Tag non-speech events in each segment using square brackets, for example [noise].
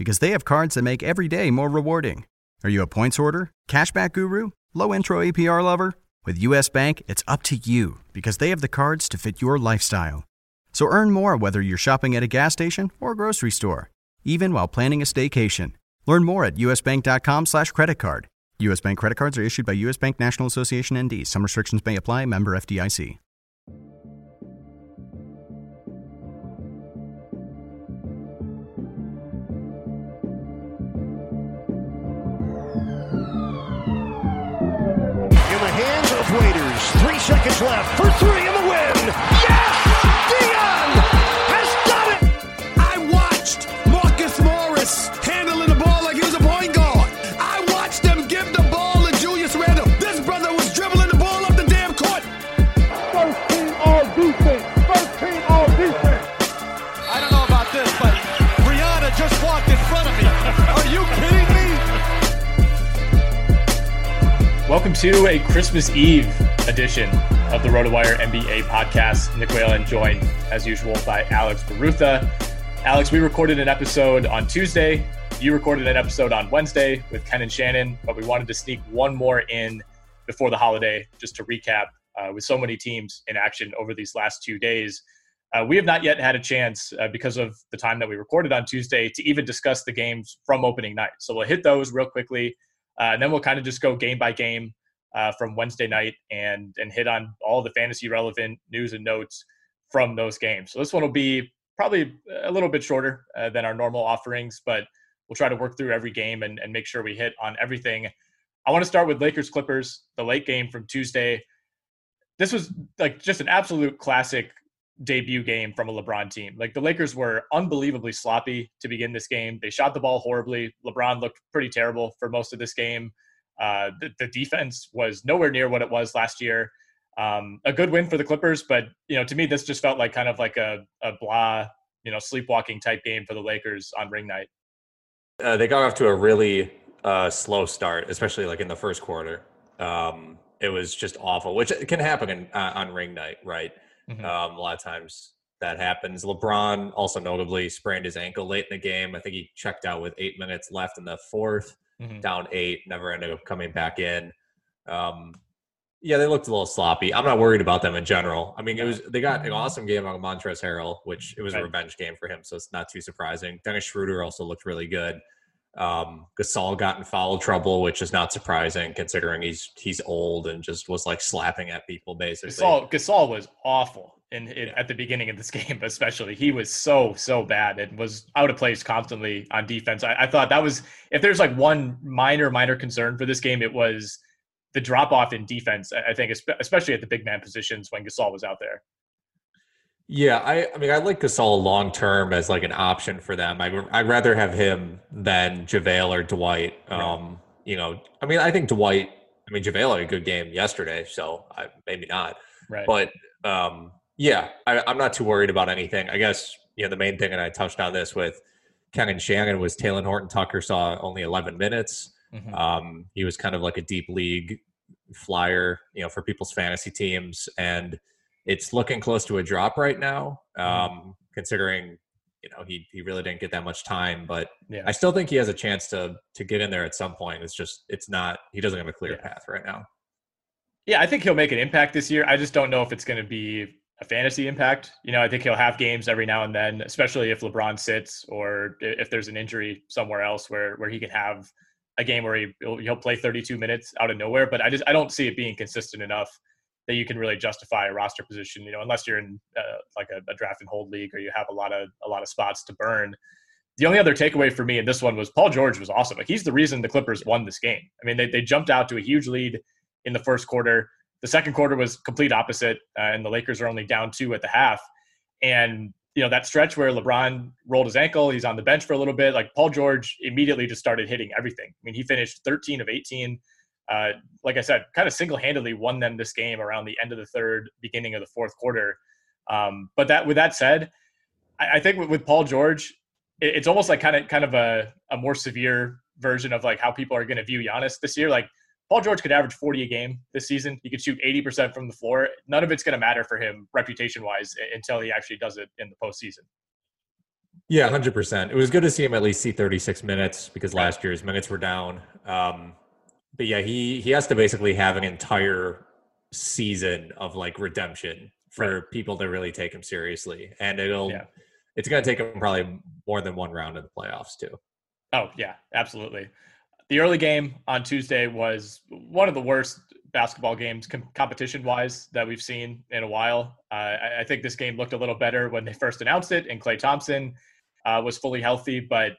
because they have cards that make every day more rewarding. Are you a points order, cashback guru, low intro APR lover? With US Bank, it's up to you because they have the cards to fit your lifestyle. So earn more whether you're shopping at a gas station or grocery store, even while planning a staycation. Learn more at usbank.com slash credit card. US Bank credit cards are issued by US Bank National Association ND. Some restrictions may apply. Member FDIC. Seconds left for three Welcome to a Christmas Eve edition of the RotoWire NBA podcast. Nick Whalen joined, as usual, by Alex Barutha. Alex, we recorded an episode on Tuesday. You recorded an episode on Wednesday with Ken and Shannon, but we wanted to sneak one more in before the holiday just to recap uh, with so many teams in action over these last two days. Uh, we have not yet had a chance uh, because of the time that we recorded on Tuesday to even discuss the games from opening night. So we'll hit those real quickly. Uh, and then we'll kind of just go game by game uh, from Wednesday night and and hit on all the fantasy relevant news and notes from those games. So this one will be probably a little bit shorter uh, than our normal offerings, but we'll try to work through every game and, and make sure we hit on everything. I want to start with Lakers Clippers, the late game from Tuesday. This was like just an absolute classic debut game from a LeBron team. Like the Lakers were unbelievably sloppy to begin this game. They shot the ball horribly. LeBron looked pretty terrible for most of this game. Uh, the, the, defense was nowhere near what it was last year. Um, a good win for the Clippers, but you know, to me, this just felt like kind of like a, a blah, you know, sleepwalking type game for the Lakers on ring night. Uh, they got off to a really uh, slow start, especially like in the first quarter. Um, it was just awful, which can happen in, uh, on ring night, right? Mm-hmm. Um, a lot of times that happens. LeBron also notably sprained his ankle late in the game. I think he checked out with eight minutes left in the 4th mm-hmm. down eight, never ended up coming back in. Um, yeah, they looked a little sloppy. I'm not worried about them in general. I mean, it was they got an awesome game on Montrezl Harrell, which it was a revenge game for him, so it's not too surprising. Dennis Schroeder also looked really good. Um, Gasol got in foul trouble, which is not surprising considering he's he's old and just was like slapping at people basically. Gasol, Gasol was awful in, in yeah. at the beginning of this [laughs] game, especially. He was so so bad and was out of place constantly on defense. I, I thought that was if there's like one minor minor concern for this game, it was the drop off in defense. I think especially at the big man positions when Gasol was out there. Yeah, I, I mean, I like Gasol long term as like an option for them. I, I'd rather have him than JaVale or Dwight. Um. You know, I mean, I think Dwight. I mean, JaVale had a good game yesterday, so I, maybe not. Right. But um, yeah, I, I'm not too worried about anything. I guess you know the main thing, and I touched on this with Ken and Shannon was Talen Horton Tucker saw only 11 minutes. Mm-hmm. Um, he was kind of like a deep league flyer, you know, for people's fantasy teams, and it's looking close to a drop right now, mm-hmm. um, considering you know he he really didn't get that much time. But yeah. I still think he has a chance to to get in there at some point. It's just it's not he doesn't have a clear yeah. path right now. Yeah, I think he'll make an impact this year. I just don't know if it's going to be a fantasy impact. You know, I think he'll have games every now and then, especially if LeBron sits or if there's an injury somewhere else where where he can have a game where he he'll, he'll play 32 minutes out of nowhere. But I just I don't see it being consistent enough that you can really justify a roster position. You know, unless you're in uh, like a, a draft and hold league or you have a lot of a lot of spots to burn. The only other takeaway for me in this one was Paul George was awesome. Like he's the reason the Clippers won this game. I mean, they they jumped out to a huge lead in the first quarter. The second quarter was complete opposite, uh, and the Lakers are only down two at the half. And you know that stretch where LeBron rolled his ankle, he's on the bench for a little bit. Like Paul George immediately just started hitting everything. I mean, he finished 13 of 18 uh, like I said, kind of single handedly won them this game around the end of the third, beginning of the fourth quarter. Um, but that, with that said, I, I think with, with, Paul George, it, it's almost like kind of kind of a, a more severe version of like how people are going to view Giannis this year. Like Paul George could average 40 a game this season. He could shoot 80% from the floor. None of it's going to matter for him reputation wise until he actually does it in the postseason. Yeah, 100%. It was good to see him at least see 36 minutes because last year's minutes were down. Um, but yeah, he he has to basically have an entire season of like redemption for right. people to really take him seriously, and it'll yeah. it's going to take him probably more than one round of the playoffs too. Oh yeah, absolutely. The early game on Tuesday was one of the worst basketball games com- competition wise that we've seen in a while. Uh, I, I, think this game looked a little better when they first announced it, and Klay Thompson uh, was fully healthy, but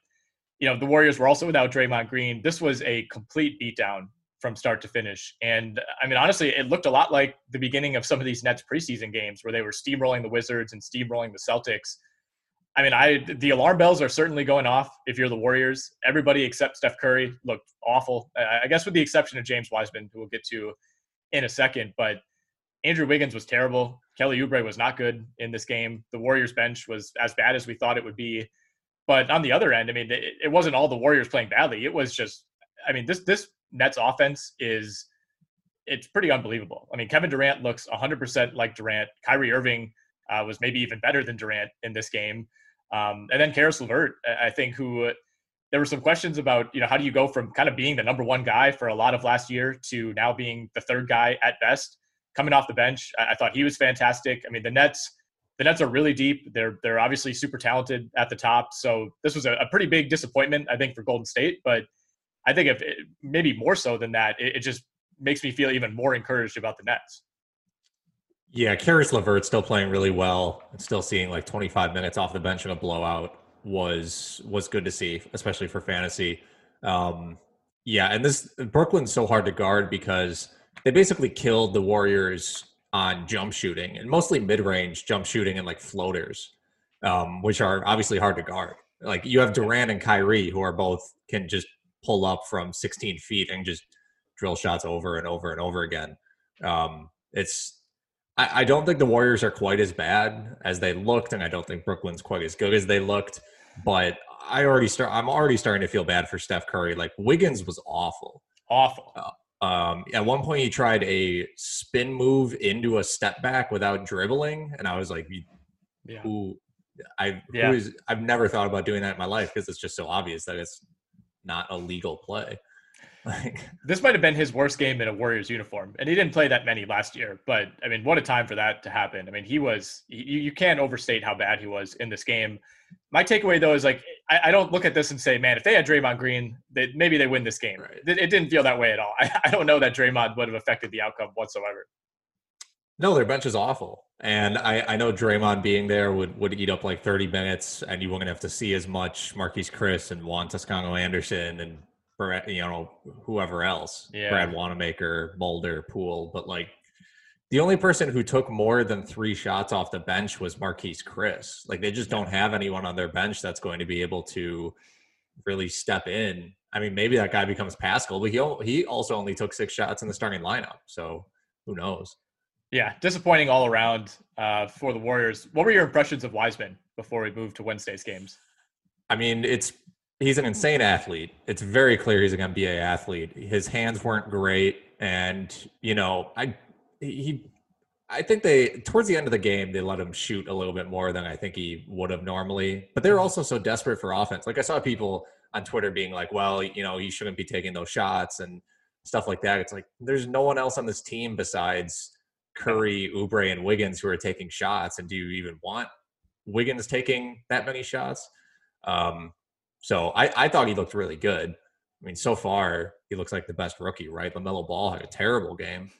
you know, the Warriors were also without Draymond Green. This was a complete beatdown from start to finish. And uh, I mean, honestly, it looked a lot like the beginning of some of these Nets preseason games where they were steamrolling the Wizards and steamrolling the Celtics. I mean, I the alarm bells are certainly going off if you're the Warriors. Everybody except Steph Curry looked awful. I guess with the exception of James Wiseman, who we'll get to in a second. But Andrew Wiggins was terrible. Kelly Oubre was not good in this game. The Warriors bench was as bad as we thought it would be. But on the other end, I mean, it, it wasn't all the Warriors playing badly. It was just, I mean, this this Nets offense is it's pretty unbelievable. I mean, Kevin Durant looks 100% like Durant. Kyrie Irving uh, was maybe even better than Durant in this game. Um, and then Caris LeVert, I think, who there were some questions about, you know, how do you go from kind of being the number one guy for a lot of last year to now being the third guy at best, coming off the bench. I, I thought he was fantastic. I mean, the Nets the Nets are really deep. They're they're obviously super talented at the top. So this was a, a pretty big disappointment, I think, for Golden State. But I think if it, maybe more so than that, it, it, just makes me feel even more encouraged about the Nets. Yeah, Caris LeVert still playing really well and still seeing like 25 minutes off the bench in a blowout was was good to see, especially for fantasy. Um, yeah, and this Brooklyn's so hard to guard because they basically killed the Warriors on jump shooting and mostly mid-range jump shooting and like floaters, um, which are obviously hard to guard. Like you have Durant and Kyrie who are both can just pull up from 16 feet and just drill shots over and over and over again. Um, it's I, I don't think the Warriors are quite as bad as they looked, and I don't think Brooklyn's quite as good as they looked. But I already start. I'm already starting to feel bad for Steph Curry. Like Wiggins was awful, awful. Uh, um, at one point, he tried a spin move into a step back without dribbling, and I was like, yeah. "Who? I yeah. who is? I've never thought about doing that in my life because it's just so obvious that it's not a legal play." [laughs] Like this might have been his worst game in a Warriors uniform, and he didn't play that many last year. But I mean, what a time for that to happen! I mean, he was you, you can't overstate how bad he was in this game. My takeaway though is like I, I don't look at this and say, man, if they had Draymond Green, that maybe they win this game. Right. It, it, didn't feel that way at all. [laughs] I, I don't know that Draymond would have affected the outcome whatsoever. No, their bench is awful. And I, I know Draymond being there would, would eat up like 30 minutes, and you wouldn't have to see as much Marquese Chriss and Juan Toscano Anderson and you know whoever else, yeah. Brad Wanamaker, Mulder, Poole, but like the only person who took more than three shots off the bench was Marquese Chriss. Like they just don't have anyone on their bench that's going to be able to really step in. I mean, maybe that guy becomes Paschall, but he he also only took six shots in the starting lineup. So who knows? Yeah, disappointing all around uh, for the Warriors. What were your impressions of Wiseman before we moved to Wednesday's games? I mean, it's he's an insane athlete. It's very clear he's an NBA athlete. His hands weren't great, and you know, I he I think they towards the end of the game they let him shoot a little bit more than I think he would have normally. But they're also so desperate for offense. Like I saw people on Twitter being like, "Well, you know, you shouldn't be taking those shots and stuff like that." It's like there's no one else on this team besides Curry, Oubre, and Wiggins who are taking shots. And do you even want Wiggins taking that many shots? Um, so I, I thought he looked really good. I mean, so far he looks like the best rookie, right? Lamelo Ball had a terrible game.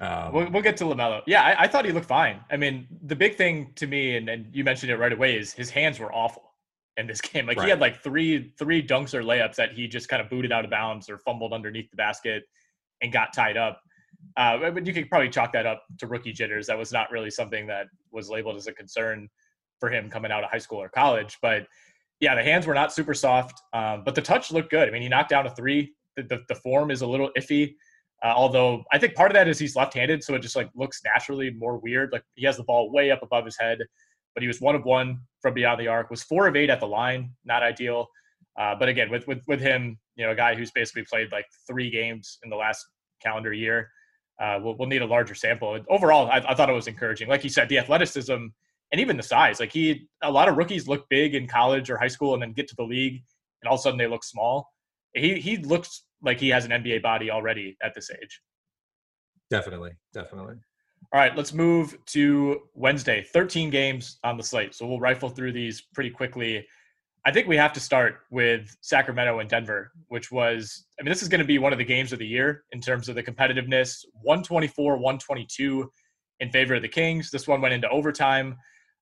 Um, we'll, we'll, get to Lamelo. Yeah, I, I, thought he looked fine. I mean, the big thing to me, and, and you mentioned it right away, is his hands were awful in this [laughs] game. Like right. he had like three three dunks or layups that he just kind of booted out of bounds or fumbled underneath the basket and got tied up. Uh, but you could probably chalk that up to rookie jitters. That was not really something that was labeled as a concern for him coming out of high school or college. But yeah, the hands were not super soft, um, but the touch looked good. I mean, he knocked down a three. The, the, the form is a little iffy. Uh, although I think part of that is he's left-handed, so it just like looks naturally more weird. Like he has the ball way up above his head, but he was one of one from beyond the arc. Was four of eight at the line, not ideal. Uh, but again, with with with him, you know, a guy who's basically played like three games in the last calendar year, uh, we'll, we'll need a larger sample. Overall, I, I thought it was encouraging. Like you said, the athleticism and even the size. Like he, a lot of rookies look big in college or high school, and then get to the league, and all of a sudden they look small. He he looks like he has an NBA body already at this age. Definitely, definitely. All right, let's move to Wednesday. 13 games on the slate. So we'll rifle through these pretty quickly. I think we have to start with Sacramento and Denver, which was, I mean, this is going to be one of the games of the year in terms of the competitiveness 124, 122 in favor of the Kings. This one went into overtime.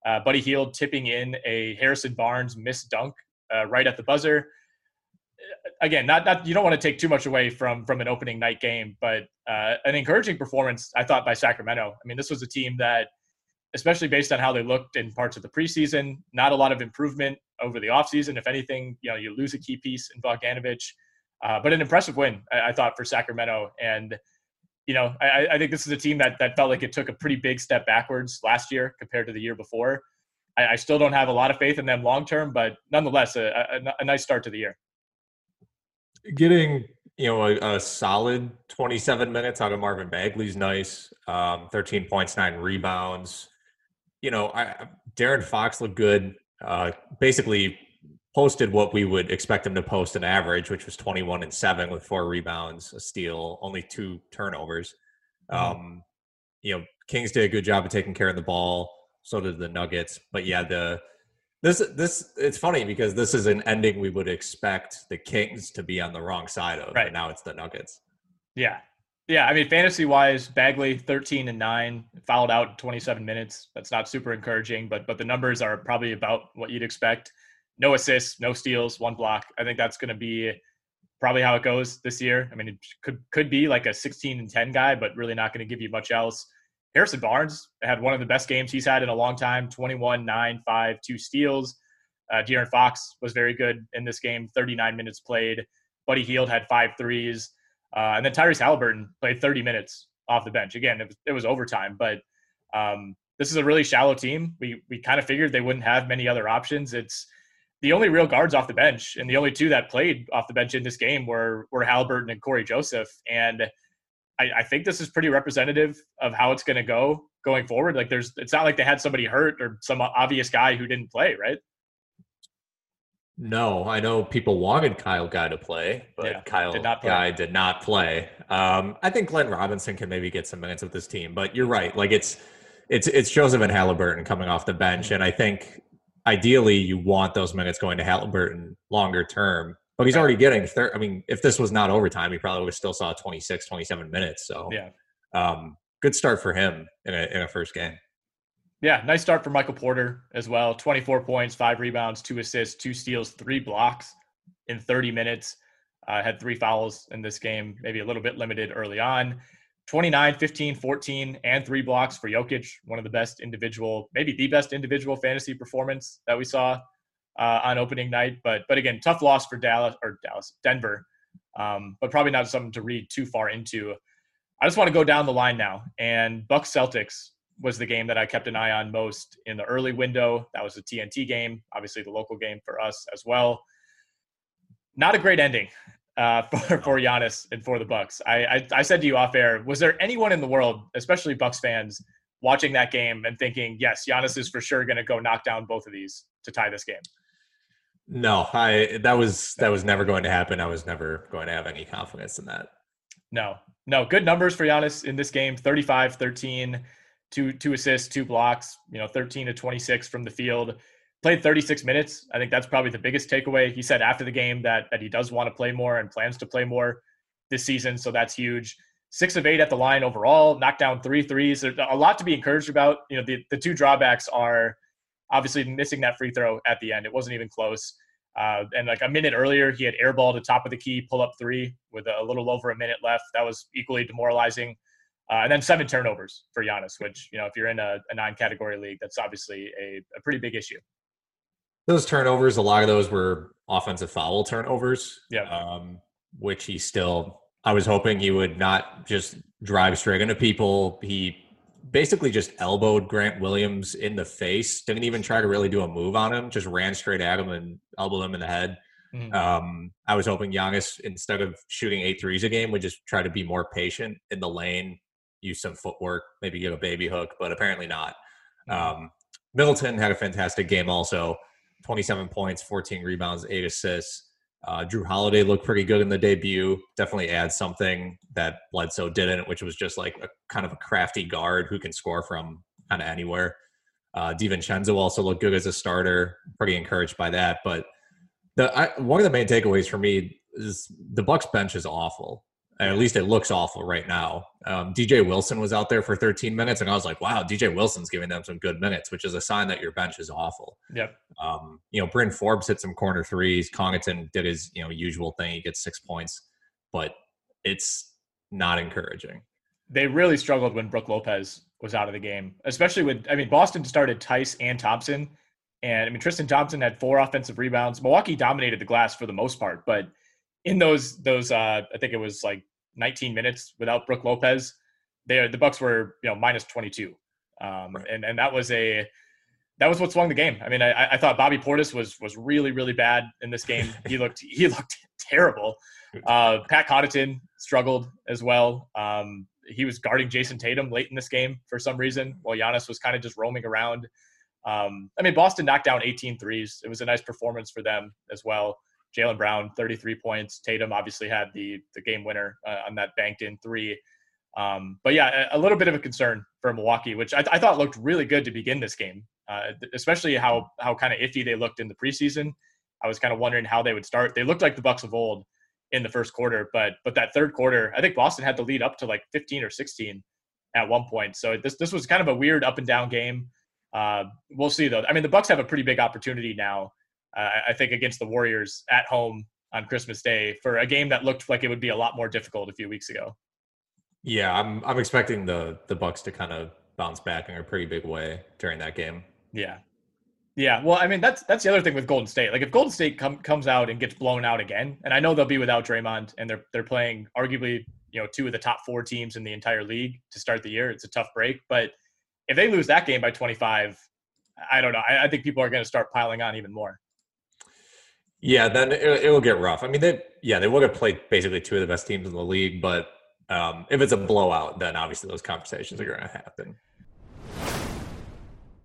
Uh, Buddy Hield tipping in a Harrison Barnes missed dunk uh, right at the buzzer again, not not you don't want to take too much away from from an opening night game, but uh, an encouraging performance I thought by Sacramento. I mean, this was a team that, especially based on how they looked in parts of the preseason, not a lot of improvement over the offseason. If anything, you know, you lose a key piece in Bogdanovich, uh, but an impressive win I, I, thought for Sacramento. And you know, I, I, think this is a team that that felt like it took a pretty big step backwards last year compared to the year before. I, still don't have a lot of faith in them long term, but nonetheless, a, a, a nice start to the year getting you know a, a, solid 27 minutes out of Marvin Bagley's nice. Um, 13 points, nine rebounds. You know, I, De'Aaron Fox looked good. Uh, basically, posted what we would expect him to post an average, which was 21 and seven with four rebounds, a steal, only two turnovers. Mm-hmm. Um, you know, Kings did a good job of taking care of the ball. So did the Nuggets. But yeah, the this this it's funny because this is an ending we would expect the Kings to be on the wrong side of, right. but now it's the Nuggets. Yeah. Yeah, I mean fantasy wise, Bagley 13 and 9, fouled out 27 minutes. That's not super encouraging, but but the numbers are probably about what you'd expect. No assists, no steals, one block. I think that's going to be probably how it goes this year. I mean, it could could be like a 16 and 10 guy, but really not going to give you much else. Harrison Barnes had one of the best games he's had in a long time 21, 9, 5, 2 steals. Uh, De'Aaron Fox was very good in this game, 39 minutes played. Buddy Hield had five threes. Uh, and then Tyrese Halliburton played 30 minutes off the bench. Again, it was, it was overtime, but um, this is a really shallow team. We, we kind of figured they wouldn't have many other options. It's the only real guards off the bench, and the only two that played off the bench in this game were, were Halliburton and Corey Joseph. And I, I think this is pretty representative of how it's going to go going forward. Like, there's, it's not like they had somebody hurt or some obvious guy who didn't play, right? No, I know people wanted Kyle Guy to play, but yeah, Kyle did play. Guy did not play. Um, I think Glenn Robinson can maybe get some minutes with this team, but you're right. Like it's it's it's Joseph and Halliburton coming off the bench, and I think ideally you want those minutes going to Halliburton longer term. But he's already getting third. I mean, if this was not overtime, he probably would have still saw 26, 27 minutes. So, yeah, um, good start for him in a, in a first game. Yeah, nice start for Michael Porter as well. 24 points, five rebounds, two assists, two steals, three blocks in 30 minutes. Uh, had three fouls in this game, maybe a little bit limited early on. 29, 15, 14, and three blocks for Jokic. One of the best individual, maybe the best individual fantasy performance that we saw uh, on opening night. But but again, tough loss for Dallas or Dallas, Denver. Um, but probably not something to read too far into. I just want to go down the line now. And Bucks Celtics was the game that I kept an eye on most in the early window. That was a TNT game, obviously the local game for us as well. Not a great ending uh, [laughs] for for Giannis and for the Bucks. I, I, I said to you off air, was there anyone in the world, especially Bucks fans, watching that game and thinking, yes, Giannis is for sure going to go knock down both of these to tie this game? No, I that was that was never going to happen. I was never going to have any confidence in that. No, no, good numbers for Giannis in this game 35, 13, two, two assists, two blocks, you know, 13 to 26 from the field. Played 36 minutes. I think that's probably the biggest takeaway. He said after the game that that he does want to play more and plans to play more this season. So that's huge. Six of eight at the line overall, knocked down three threes. There's a lot to be encouraged about. You know, the, the two drawbacks are obviously missing that free throw at the end. It wasn't even close. Uh, and like a minute earlier, he had airball to top of the key, pull up three with a little over a minute left. That was equally demoralizing. Uh, and then seven turnovers for Giannis, which, you know, if you're in a, a nine category league, that's obviously a, a pretty big issue. Those turnovers, a lot of those were offensive foul turnovers. Yeah. Um, which he still, I was hoping he would not just drive straight into people. He basically just elbowed Grant Williams in the face. Didn't even try to really do a move on him. Just ran straight at him and elbowed him in the head. Mm-hmm. Um, I was hoping Giannis, instead of shooting eight threes a game, would just try to be more patient in the lane, use some footwork, maybe get a baby hook, but apparently not. Mm-hmm. Um, Middleton had a fantastic game also 27 points, 14 rebounds, eight assists. Uh, Jrue Holiday looked pretty good in the debut. Definitely adds something that Bledsoe didn't, which was just like a kind of a crafty guard who can score from kind of anywhere. Uh, DiVincenzo also looked good as a starter. Pretty encouraged by that. But the I, one of the main takeaways for me is the Bucks bench is awful at least it looks awful right now. Um, DJ Wilson was out there for 13 minutes, and I was like, wow, DJ Wilson's giving them some good minutes, which is a sign that your bench is awful. Yep. Um, you know, Bryn Forbes hit some corner threes. Connaughton did his you know usual thing. He gets six points, but it's not encouraging. They really struggled when Brook Lopez was out of the game, especially with I mean Boston started Theis and Thompson, and I mean Tristan Thompson had four offensive rebounds. Milwaukee dominated the glass for the most part, but in those those uh, I think it was like 19 minutes without Brook Lopez, they the Bucks were you know minus 22, um, right. and and that was a that was what swung the game. I mean, I, I thought Bobby Portis was was really really bad in this game. [laughs] He looked he looked [laughs] terrible. Uh, Pat Connaughton struggled as well. Um, he was guarding Jayson Tatum late in this game for some reason, while Giannis was kind of just roaming around. Um, I mean, Boston knocked down 18 threes. It was a nice performance for them as well. Jaylen Brown, 33 points. Tatum obviously had the the game winner uh, on that banked in three. Um, but yeah, a, a, little bit of a concern for Milwaukee, which I, I thought looked really good to begin this game, uh, especially how how kind of iffy they looked in the preseason. I was kind of wondering how they would start. They looked like the Bucks of old in the first quarter, but but that third quarter, I think Boston had the lead up to like 15 or 16 at one point. So this this was kind of a weird up and down game. Uh, we'll see though. I mean, the Bucks have a pretty big opportunity now uh, I think against the Warriors at home on Christmas Day for a game that looked like it would be a lot more difficult a few weeks ago. Yeah, I'm I'm expecting the the Bucks to kind of bounce back in a pretty big way during that game. Yeah. Yeah, well, I mean that's that's the other thing with Golden State. Like if Golden State com- comes out and gets blown out again, and I know they'll be without Draymond, and they're they're playing arguably you know two of the top four teams in the entire league to start the year. It's a tough break, but if they lose that game by 25, I don't know. I, I think people are going to start piling on even more. Yeah, then it, it, will get rough. I mean, they yeah they will get played basically two of the best teams in the league, but um, if it's a blowout, then obviously those conversations are going to happen.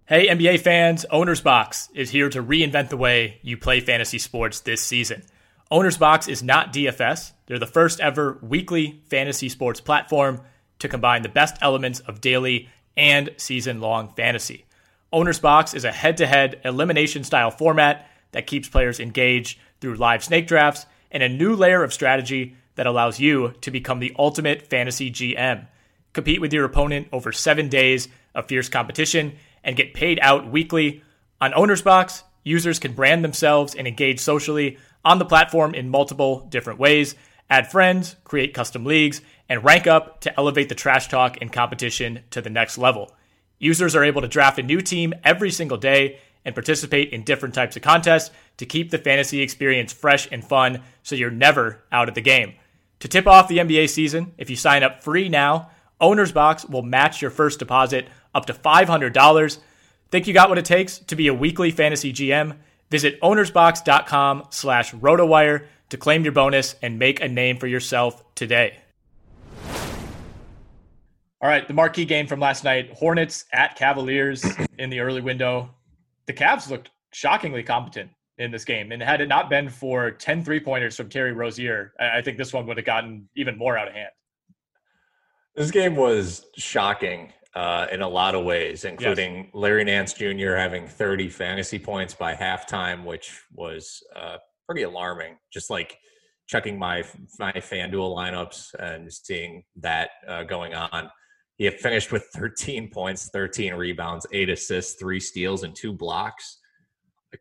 Hey, NBA fans, Owner's Box is here to reinvent the way you play fantasy sports this season. Owner's Box is not DFS. They're the first ever weekly fantasy sports platform to combine the best elements of daily and season long fantasy. Owner's Box is a head to head elimination style format that keeps players engaged through live snake drafts and a new layer of strategy that allows you to become the ultimate fantasy GM. Compete with your opponent over seven days of fierce competition and get paid out weekly. On Owner's Box, users can brand themselves and engage socially on the platform in multiple different ways, add friends, create custom leagues, and rank up to elevate the trash talk and competition to the next level. Users are able to draft a new team every single day and participate in different types of contests to keep the fantasy experience fresh and fun so you're never out of the game. To tip off the NBA season, if you sign up free now, Owner's Box will match your first deposit up to $500. Think you got what it takes to be a weekly fantasy GM? Visit ownersbox.com slash rotowire to claim your bonus and make a name for yourself today. All right, the marquee game from last night Hornets at Cavaliers in the early window. The Cavs looked shockingly competent in this game. And had it not been for 10 three pointers from Terry Rozier, I think this one would have gotten even more out of hand. This game was shocking uh, in a lot of ways, including yes. Larry Nance Jr. having 30 fantasy points by halftime, which was uh, pretty alarming. Just like checking my my FanDuel lineups and seeing that uh, going on. He finished with 13 points, 13 rebounds, eight assists, three steals, and two blocks.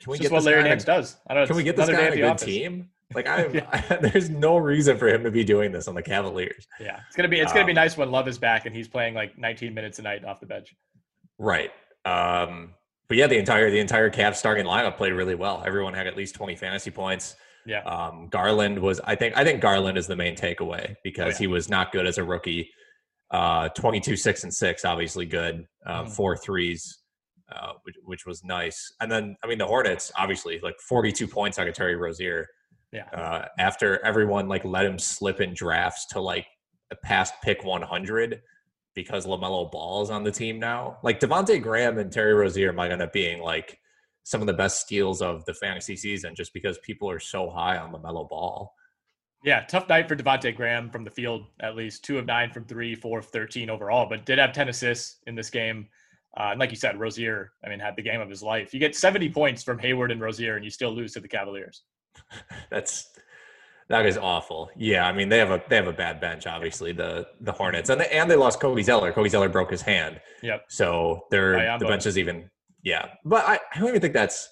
Can we get what Larry Nance does? I don't know. Can we get this guy on a good office. team? Like I, [laughs] yeah. there's no reason for him to be doing this on the Cavaliers. Yeah, it's gonna be it's gonna be um, nice when Love is back and he's playing like 19 minutes a night off the bench. Right. Um, but yeah, the entire the entire Cavs starting lineup played really well. Everyone had at least 20 fantasy points. Yeah. Um, Garland was I think I think Garland is the main takeaway because oh, yeah. he was not good as a rookie. Uh, 22 6 and 6 obviously good. Uh, mm. four threes uh, which, which, was nice. And then, I mean, the Hornets, obviously, like 42 points on Terry Rozier. Yeah. Uh, after everyone like let him slip in drafts to like past pick 100 because LaMelo Ball is on the team now. Like Devonte Graham and Terry Rozier might end up being like some of the best steals of the fantasy season just because people are so high on LaMelo Ball. Yeah, tough night for Devonte Graham from the field, at least two of nine from three, four of 13 overall, but did have 10 assists in this game. Uh, and like you said, Rozier, I mean, had the game of his life. You get 70 points from Hayward and Rozier, and you still lose to the Cavaliers. [laughs] That's that is awful. Yeah, I mean they have a they have a bad bench, obviously the the Hornets, and they, and they lost Cody Zeller. Cody Zeller broke his hand. Yep. So they're the bench is even yeah, but I, I don't even think that's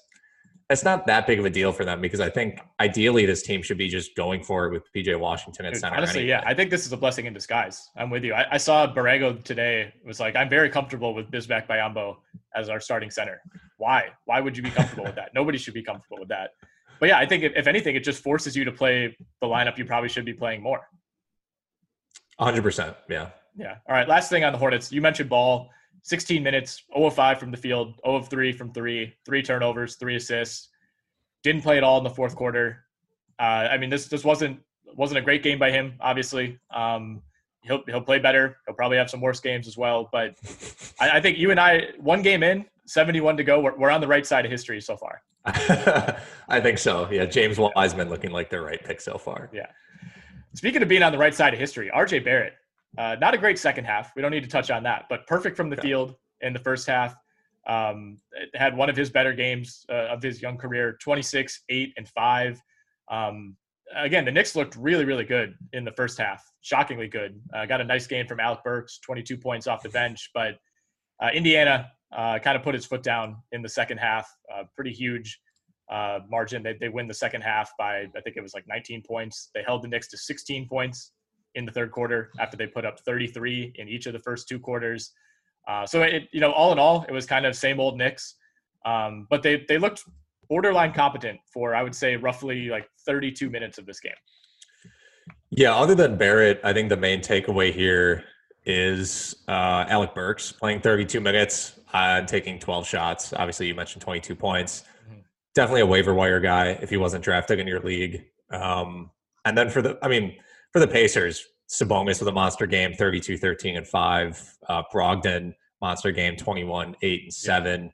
it's not that big of a deal for them because I think ideally this team should be just going for it with PJ Washington at Dude, center. Honestly, anyway. yeah, I think this is a blessing in disguise. I'm with you. I, I saw Borrego today was like, I'm very comfortable with Bismack Biyombo as our starting center. Why? Why would you be comfortable with that? [laughs] Nobody should be comfortable with that. But yeah, I think if, if anything, it just forces you to play the lineup you probably should be playing more. 100%. Yeah. Yeah. All right. Last thing on the Hornets. You mentioned Ball. 16 minutes, 0 of 5 from the field, 0 of 3 from three, three turnovers, three assists. Didn't play at all in the fourth quarter. Uh, I mean, this this wasn't wasn't a great game by him. Obviously, um, he'll he'll play better. He'll probably have some worse games as well. But I, I think you and I, one game in, 71 to go. We're, we're on the right side of history so far. [laughs] I think so. Yeah, James Wiseman looking like the right pick so far. Yeah. Speaking of being on the right side of history, RJ Barrett uh, not a great second half. We don't need to touch on that, but perfect from the okay. field in the first half. Um, had one of his better games uh, of his young career 26, 8, and 5. Um, again, the Knicks looked really, really good in the first half. Shockingly good. Uh, got a nice game from Alec Burks, 22 points off the bench. But uh, Indiana uh, kind of put its foot down in the second half. pretty huge uh, margin. They, they win the second half by, I think it was like 19 points. They held the Knicks to 16 points in the third quarter after they put up 33 in each of the first two quarters. Uh, so it, you know, all in all, it was kind of same old Knicks, um, but they they looked borderline competent for I would say roughly like 32 minutes of this game. Yeah, other than Barrett, I think the main takeaway here is uh, Alec Burks playing 32 minutes and taking 12 shots. Obviously, you mentioned 22 points. Mm-hmm. Definitely a waiver wire guy if he wasn't drafted in your league. Um, and then for the, I mean, for the Pacers, Sabonis with a monster game, 32, 13, and 5. Uh, Brogdon, monster game, 21, 8, and 7.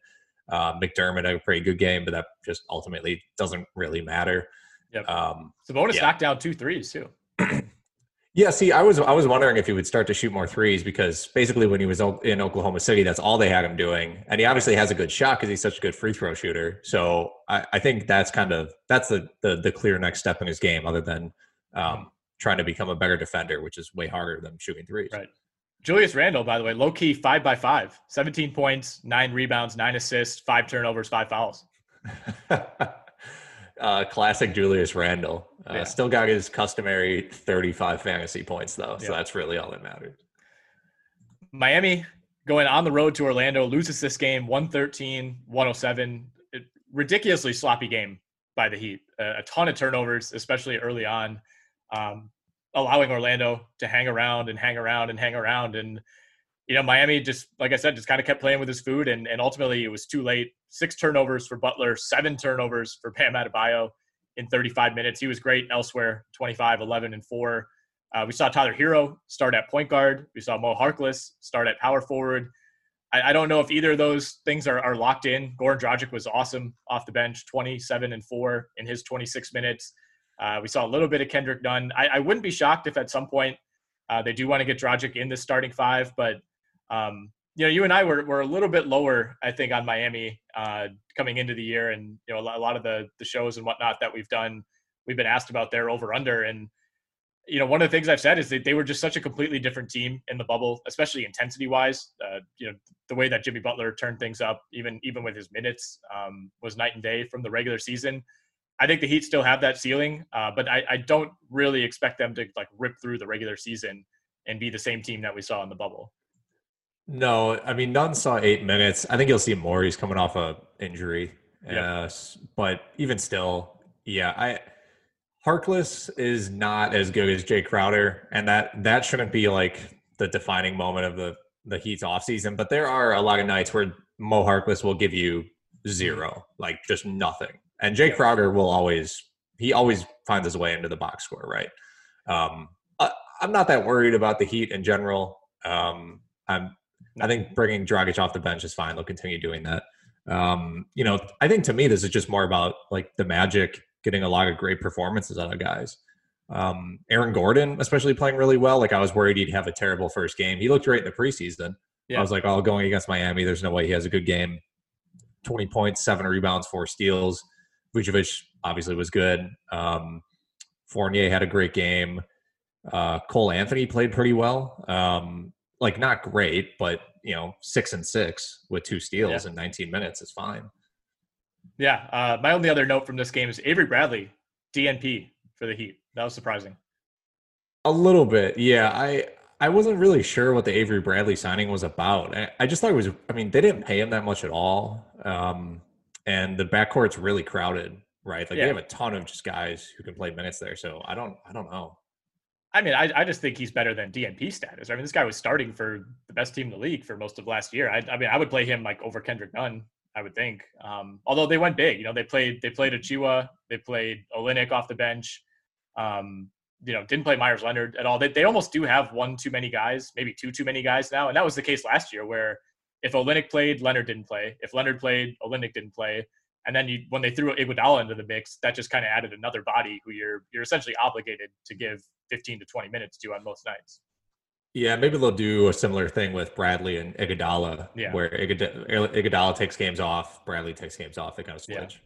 Uh, McDermott, a pretty good game, but that just ultimately doesn't really matter. Yep. Um, Sabonis yeah. knocked down two threes, too. [clears throat] yeah, see, I was I was wondering if he would start to shoot more threes because basically when he was in Oklahoma City, that's all they had him doing, and he obviously has a good shot because he's such a good free throw shooter. So I, I think that's kind of that's the, the, the clear next step in his game, other than um, trying to become a better defender, which is way harder than shooting threes. Right. Julius Randle, by the way, low key five by five, 17 points, nine rebounds, nine assists, five turnovers, five fouls. [laughs] uh, classic Julius Randle. Uh, Yeah. Still got his customary 35 fantasy points though, so Yeah. that's really all that matters. Miami going on the road to Orlando loses this game 113 107. It- Ridiculously sloppy game by the Heat. A, a ton of turnovers, especially early on, um, allowing Orlando to hang around and hang around and hang around. And, you know, Miami just, like I said, just kind of kept playing with his food. And, and ultimately it was too late. Six turnovers for Butler, seven turnovers for Bam Adebayo in 35 minutes. He was great elsewhere 25, 11, and 4. Uh, we saw Tyler Herro start at point guard. We saw Mo Harkless start at power forward. I, I don't know if either of those things are, are locked in. Goran Dragic was awesome off the bench, 27 and 4 in his 26 minutes. Uh, we saw a little bit of Kendrick Nunn. I, I wouldn't be shocked if at some point uh, they do want to get Dragic in the starting five, but um, you know, you and I were, were a little bit lower, I think, on Miami uh, coming into the year, and you know, a lot, a lot of the the shows and whatnot that we've done, we've been asked about their over under, and you know, one of the things I've said is that they were just such a completely different team in the bubble, especially intensity wise. Uh, you know, the way that Jimmy Butler turned things up, even even with his minutes, um, was night and day from the regular season. I think the Heat still have that ceiling, uh, but I, I don't really expect them to like rip through the regular season and be the same team that we saw in the bubble. No, I mean Nunn saw eight minutes. I think you'll see more. He's coming off a injury. Yeah. Uh, but even still, yeah, I Harkless is not as good as Jay Crowder, and that that shouldn't be like the defining moment of the the Heat's offseason. But there are a lot of nights where Mo Harkless will give you zero, like just nothing, and Jay Crowder will always he always finds his way into the box score, right? Um, I, I'm not that worried about the Heat in general. Um, I'm I think bringing Dragic off the bench is fine. They'll continue doing that. Um, you know, I think to me this is just more about like the Magic getting a lot of great performances out of guys. Um, Aaron Gordon, especially playing really well. Like I was worried he'd have a terrible first game. He looked great in the preseason. Yeah. I was like, oh, going against Miami, there's no way he has a good game. 20 points, seven rebounds, four steals. Vucevic obviously was good. Um, Fournier had a great game. Uh, Cole Anthony played pretty well. Um, like not great, but you know, six and six with two steals Yeah. in 19 minutes is fine. Yeah. Uh, my only other note from this game is Avery Bradley, DNP for the Heat. That was surprising. A little bit, yeah. I I wasn't really sure what the Avery Bradley signing was about. I, I just thought it was. I mean, they didn't pay him that much at all, um, and the backcourt's really crowded, right? Like Yeah. they have a ton of just guys who can play minutes there. So I don't, I don't know. I mean, I, I just think he's better than DNP status. I mean, this guy was starting for the best team in the league for most of last year. I, I mean, I would play him like over Kendrick Nunn. I would think. Um, although they went big, you know, they played they played Achiuwa, they played Olynyk off the bench. Um, you know, didn't play Meyers Leonard at all. They, they almost do have one too many guys, maybe two too many guys now, and that was the case last year where if Olynyk played, Leonard didn't play. If Leonard played, Olynyk didn't play. And then you, when they threw Iguodala into the mix, that just kind of added another body who you're you're essentially obligated to give 15 to 20 minutes to on most nights. Yeah, maybe they'll do a similar thing with Bradley and Iguodala, Yeah. where Iguod- Iguodala takes games off, Bradley takes games off. They kind of Yeah. switch.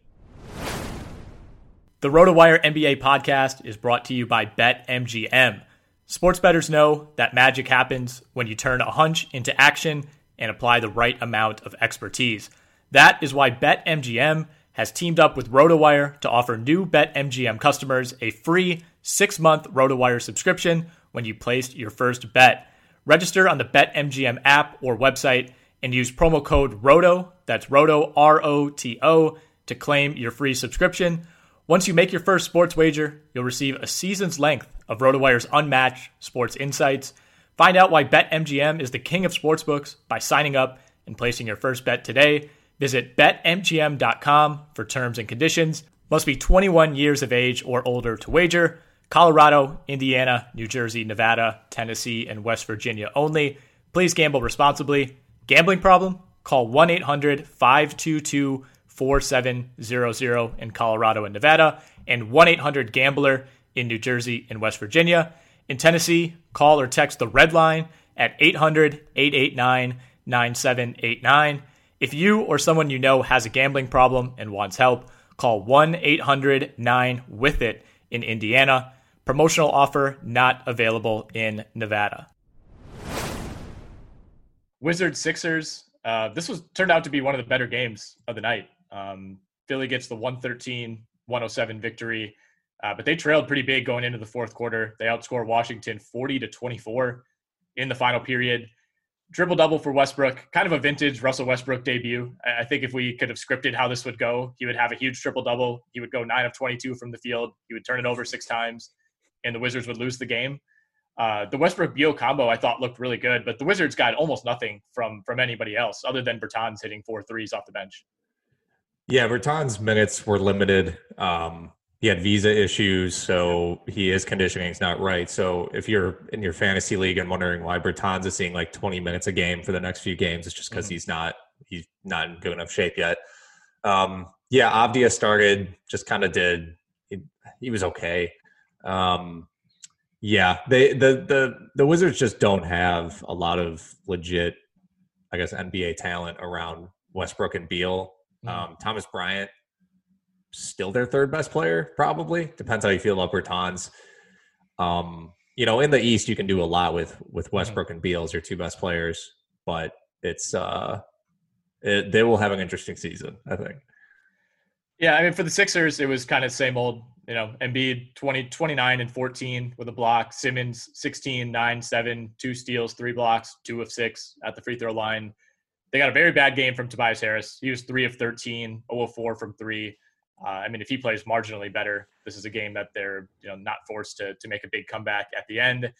The RotoWire NBA podcast is brought to you by BetMGM. Sports bettors know that magic happens when you turn a hunch into action and apply the right amount of expertise. That is why BetMGM has teamed up with RotoWire to offer new BetMGM customers a free six month RotoWire subscription when you place your first bet. Register on the BetMGM app or website and use promo code ROTO, that's ROTO, R O T O, to claim your free subscription. Once you make your first sports wager, you'll receive a season's length of RotoWire's unmatched sports insights. Find out why BetMGM is the king of sportsbooks by signing up and placing your first bet today. Visit betmgm.com for terms and conditions. Must be 21 years of age or older to wager. Colorado, Indiana, New Jersey, Nevada, Tennessee, and West Virginia only. Please gamble responsibly. Gambling problem? Call 1 800 522 4700 in Colorado and Nevada, and 1 800 Gambler in New Jersey and West Virginia. In Tennessee, call or text the red line at 800 889 9789. If you or someone you know has a gambling problem and wants help, call 1 800 9 with it in Indiana. Promotional offer not available in Nevada. Wizards Sixers. Uh, this was turned out to be one of the better games of the night. Um, Philly gets the 113 107 victory. Uh, but they trailed pretty big going into the fourth quarter. They outscored Washington 40 to 24 in the final period. Triple double for Westbrook, kind of a vintage Russell Westbrook debut. I think if we could have scripted how this would go, he would have a huge triple double. He would go nine of 22 from the field. He would turn it over six times, and the Wizards would lose the game. Uh, the Westbrook Beal combo I thought looked really good, but the Wizards got almost nothing from from anybody else other than Bertans hitting four threes off the bench. Yeah, Bertans' minutes were limited. Um, he had visa issues, so he is conditioning is not right. So if you're in your fantasy league and wondering why Bertans is seeing like 20 minutes a game for the next few games, it's just because mm-hmm. he's not he's not in good enough shape yet. Um, yeah, Avdija started, just kind of did. He, he, was okay. Um, yeah, they the the the Wizards just don't have a lot of legit, I guess, NBA talent around Westbrook and Beal. Mm-hmm. Um, Thomas Bryant still their third best player, probably. Depends how you feel about Bertans. Um, you know, in the East, you can do a lot with with mm-hmm. Westbrook and Beal as your two best players, but it's uh, it, they will have an interesting season, I think. Yeah, I mean, for the Sixers, it was kind of same old. You know, Embiid 20, 29 and 14 with a block. Simmons 16, 9, 7, two steals, three blocks, two of six at the free throw line. They got a very bad game from Tobias Harris. He was three of 13, 0 of 4 from three. Uh, I mean, if he plays marginally better, this is a game that they're you know not forced to to make a big comeback at the end.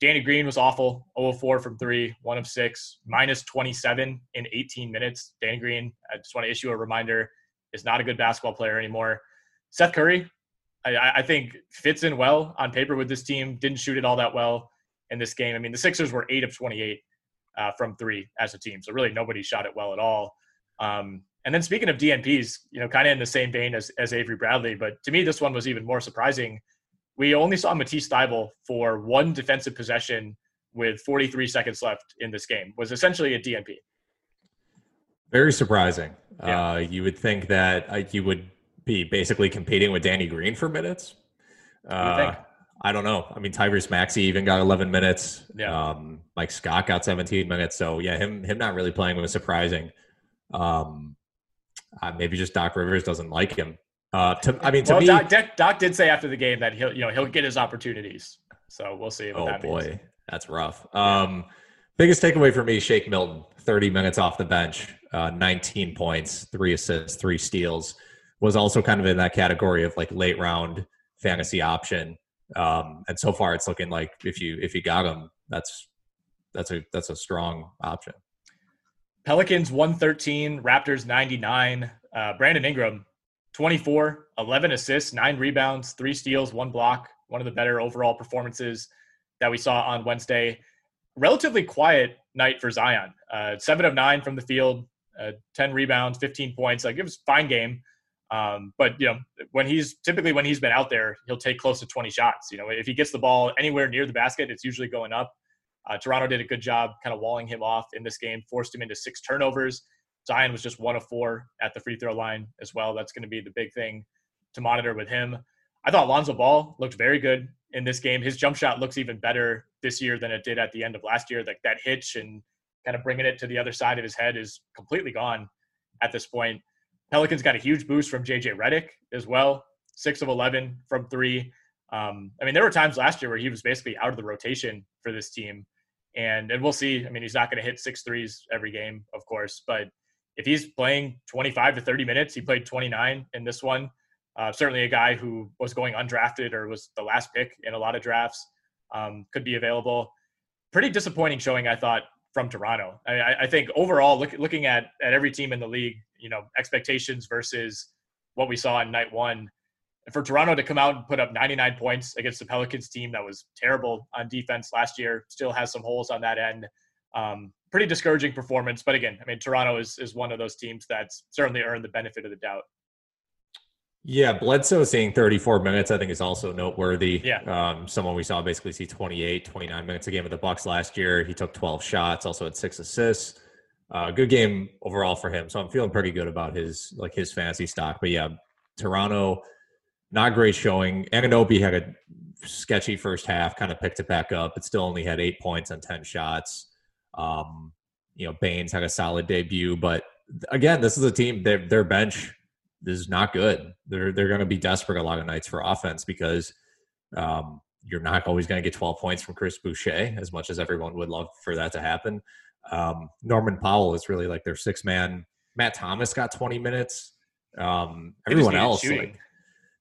Danny Green was awful, 0 4 from three, one of six, minus 27 in 18 minutes. Danny Green, I just want to issue a reminder, is not a good basketball player anymore. Seth Curry, I, I think fits in well on paper with this team. Didn't shoot it all that well in this game. I mean, the Sixers were eight of 28 uh, from three as a team, so really nobody shot it well at all. Um, and then speaking of DNPs, you know, kind of in the same vein as, as Avery Bradley, but to me, this one was even more surprising. We only saw Matisse Thybulle for one defensive possession with 43 seconds left in this game, was essentially a DNP. Very surprising. Yeah. Uh, you would think that uh, you would be basically competing with Danny Green for minutes. Uh, I don't know. I mean, Tyrese Maxey even got 11 minutes. Yeah. Um, Mike Scott got 17 minutes. So yeah, him him not really playing was surprising. Um, uh, maybe just Doc Rivers doesn't like him. Uh, to, I mean, to well, me, Doc, Doc, did say after the game that he'll, you know, he'll get his opportunities. So we'll see. oh that boy, means. that's rough. Um, biggest takeaway for me: Shake Milton, thirty minutes off the bench, uh, nineteen points, three assists, three steals. Was also kind of in that category of like late round fantasy option. Um, and so far, it's looking like if you if you got him, that's that's a that's a strong option. Pelicans 113, Raptors 99. Uh, Brandon Ingram 24, 11 assists, nine rebounds, three steals, one block. One of the better overall performances that we saw on Wednesday. Relatively quiet night for Zion. Uh, seven of nine from the field, uh, 10 rebounds, 15 points. Like it was a fine game. Um, but you know, when he's typically when he's been out there, he'll take close to 20 shots. You know, if he gets the ball anywhere near the basket, it's usually going up. Uh, Toronto did a good job kind of walling him off in this game, forced him into six turnovers. Zion was just one of four at the free throw line as well. That's going to be the big thing to monitor with him. I thought Lonzo Ball looked very good in this game. His jump shot looks even better this year than it did at the end of last year. Like that hitch and kind of bringing it to the other side of his head is completely gone at this point. Pelicans got a huge boost from JJ Redick as well, six of 11 from three. Um, I mean, there were times last year where he was basically out of the rotation for this team and and we'll see. I mean, he's not going to hit six threes every game, of course, but if he's playing 25 to 30 minutes, he played 29 in this one. Uh, certainly a guy who was going undrafted or was the last pick in a lot of drafts um, could be available. Pretty disappointing showing, I thought, from Toronto. I, I think overall, look, looking at at every team in the league, you know, expectations versus what we saw in night one for Toronto to come out and put up 99 points against the Pelicans team that was terrible on defense last year, still has some holes on that end. Um, pretty discouraging performance. But again, I mean, Toronto is, is one of those teams that's certainly earned the benefit of the doubt. Yeah, Bledsoe seeing 34 minutes, I think, is also noteworthy. Yeah. Um, someone we saw basically see 28, 29 minutes a game with the Bucks last year. He took 12 shots, also had six assists. Uh, good game overall for him. So I'm feeling pretty good about his like his fantasy stock. But yeah, Toronto not great showing. Anunoby had a sketchy first half, kind of picked it back up, but still only had eight points on 10 shots. Um, you know, Baynes had a solid debut, but again, this is a team, their, their bench is not good. They're they're going to be desperate a lot of nights for offense because um, you're not always going to get 12 points from Chris Boucher as much as everyone would love for that to happen. Um, Norman Powell is really like their six man. Matt Thomas got 20 minutes. Um, everyone else, like,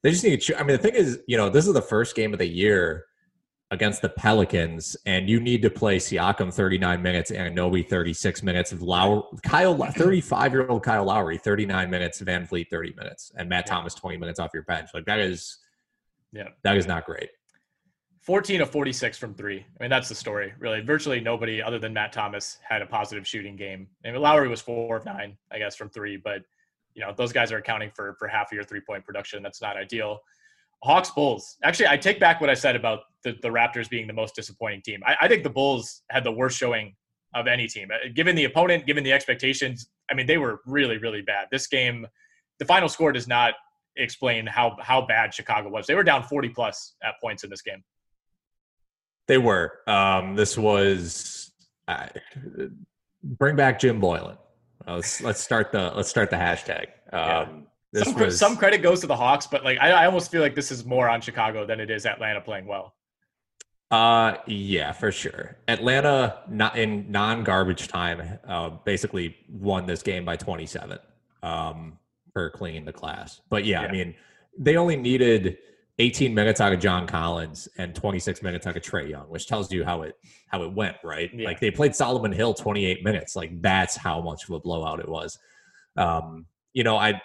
they just need to. I mean, the thing is, you know, this is the first game of the year against the Pelicans, and you need to play Siakam 39 minutes and Nobi 36 minutes of Lowry, Kyle 35 year old Kyle Lowry 39 minutes, VanVleet 30 minutes, and Matt. Thomas 20 minutes off your bench. Like that is, yeah, that is not great. 14 of 46 from three. I mean, that's the story, really. Virtually nobody other than Matt Thomas had a positive shooting game. I mean, Lowry was four of nine, I guess, from three, but you know, those guys are accounting for for half of your three point production. That's not ideal. Hawks Bulls. Actually, I take back what I said about the, the Raptors being the most disappointing team. I, I think the Bulls had the worst showing of any team. Uh, given the opponent, given the expectations, I mean, they were really, really bad. This game, the final score does not explain how how bad Chicago was. They were down 40 plus at points in this game. They were. Um, this was uh, bring back Jim Boylen. Let's let's start the let's start the hashtag. Um, yeah. some, was, some credit goes to the Hawks, but like I, I almost feel like this is more on Chicago than it is Atlanta playing well. Uh, yeah, for sure. Atlanta, not in non-garbage time, uh, basically won this game by 27 um, for cleaning the class. But yeah, yeah, I mean, they only needed 18 minutes out of John Collins and 26 minutes out of Trae Young, which tells you how it how it went, right? Yeah. Like they played Solomon Hill 28 minutes. Like that's how much of a blowout it was. Um, you know, I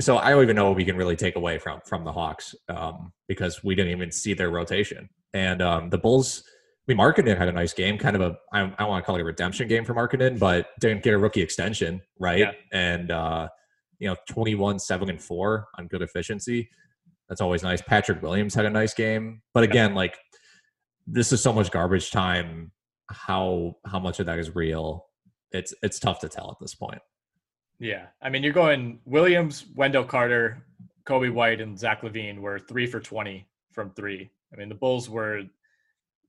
so I don't even know what we can really take away from from the Hawks um, because we didn't even see their rotation. And um, the Bulls, I mean, Markkanen had a nice game, kind of a I, I want to call it a redemption game for Markkanen, but didn't get a rookie extension, right? Yeah. And uh, you know, 21, seven and four on good efficiency. That's always nice. Patrick Williams had a nice game, but again, like this is so much garbage time. How how much of that is real? It's it's tough to tell at this point. Yeah, I mean, you're going Williams, Wendell Carter, Coby White, and Zach LaVine were three for twenty from three. I mean, the Bulls were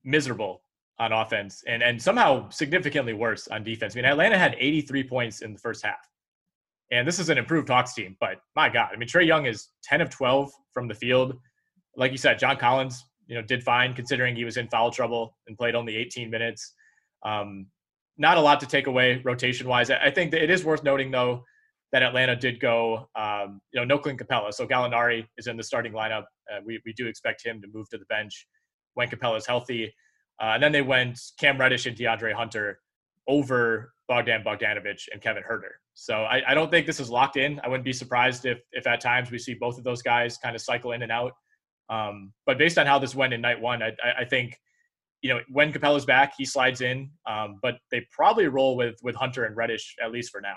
miserable on offense and and somehow significantly worse on defense. I mean, Atlanta had 83 points in the first half. And this is an improved Hawks team, but my God, I mean, Trae Young is 10 of 12 from the field. Like you said, John Collins, you know, did fine considering he was in foul trouble and played only 18 minutes. Um, not a lot to take away rotation wise. I think that it is worth noting though that Atlanta did go, um, you know, no Clint Capela. So Gallinari is in the starting lineup. Uh, we, we do expect him to move to the bench when Capela is healthy. Uh, and then they went Cam Reddish and DeAndre Hunter over Bogdan Bogdanovich and Kevin Huerter. So I, I, don't think this is locked in. I wouldn't be surprised if if at times we see both of those guys kind of cycle in and out. Um, but based on how this went in night one, I, I think you know when Capela's back, he slides in. Um, but they probably roll with with Hunter and Reddish at least for now.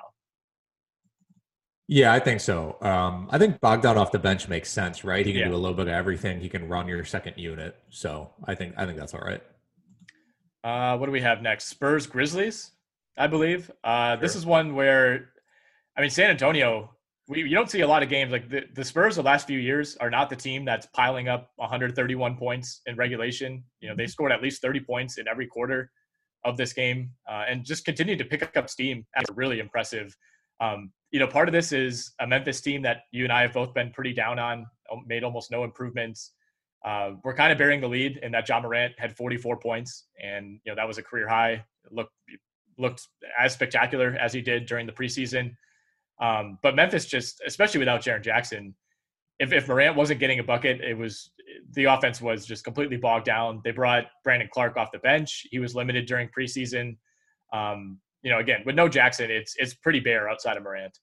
Yeah, I think so. Um, I think Bogdan off the bench makes sense, right? He can yeah. do a little bit of everything. He can run your second unit. So I think I think that's all right. Uh, what do we have next? Spurs Grizzlies, I believe. Uh, sure. This is one where, I mean, San Antonio. We, you don't see a lot of games like the, the Spurs. The last few years are not the team that's piling up 131 points in regulation. You know, they mm-hmm. scored at least 30 points in every quarter of this game, uh, and just continued to pick up steam. That's really impressive. Um, you know, part of this is a Memphis team that you and I have both been pretty down on, made almost no improvements uh, we're kind of bearing the lead in that Ja Morant had 44 points, and you know that was a career high. looked looked as spectacular as he did during the preseason. Um, but Memphis just, especially without Jaren Jackson, if, if Morant wasn't getting a bucket, it was the offense was just completely bogged down. They brought Brandon Clarke off the bench. He was limited during preseason. Um, you know, again, with no Jackson, it's it's pretty bare outside of Morant.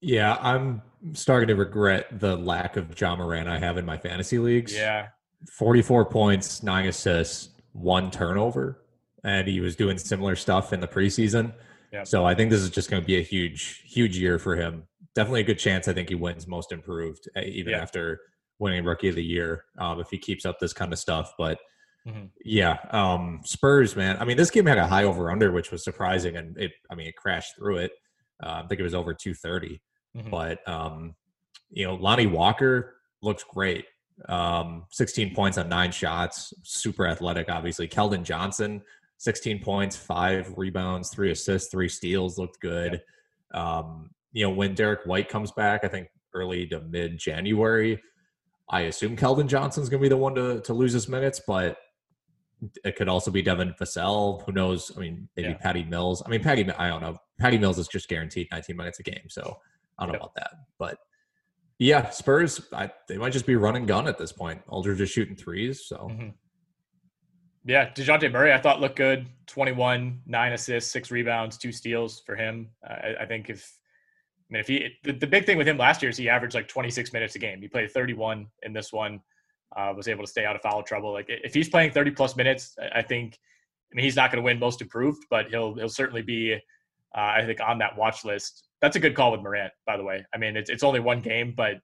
Yeah, I'm starting to regret the lack of Ja Morant I have in my fantasy leagues. Yeah. 44 points, nine assists, one turnover. And he was doing similar stuff in the preseason. Yep. So I think this is just going to be a huge, huge year for him. Definitely a good chance. I think he wins most improved, eh, even yep. after winning rookie of the year, um, if he keeps up this kind of stuff. But mm-hmm. yeah, um, Spurs, man. I mean, this game had a high over under, which was surprising. And it, I mean, it crashed through it. Uh, I think it was over 230. Mm-hmm. But um, you know, Lonnie Walker looks great. Um, 16 points on nine shots, super athletic, obviously. Keldon Johnson, 16 points, five rebounds, three assists, three steals, looked good. Um, you know, when Derrick White comes back, I think early to mid January, I assume Keldon Johnson's going to be the one to, to lose his minutes, but it could also be Devin Vassell. Who knows? I mean, maybe yeah. Patty Mills. I mean, Patty, I don't know. Patty Mills is just guaranteed 19 minutes a game. So I don't know about that. But yeah, Spurs, I, they might just be running gun at this point. Aldridge just shooting threes. So. Mm-hmm. Yeah, Dejounte Murray, I thought looked good. 21, nine assists, six rebounds, two steals for him. Uh, I, I, think if, I mean, if he, the, the, big thing with him last year is he averaged like 26 minutes a game. He played 31 in this one, uh, was able to stay out of foul trouble. Like if he's playing 30 plus minutes, I, I think, I mean, he's not going to win most improved, but he'll, he'll certainly be, uh, I think, on that watch list. That's a good call with Morant, by the way. I mean, it's, it's only one game, but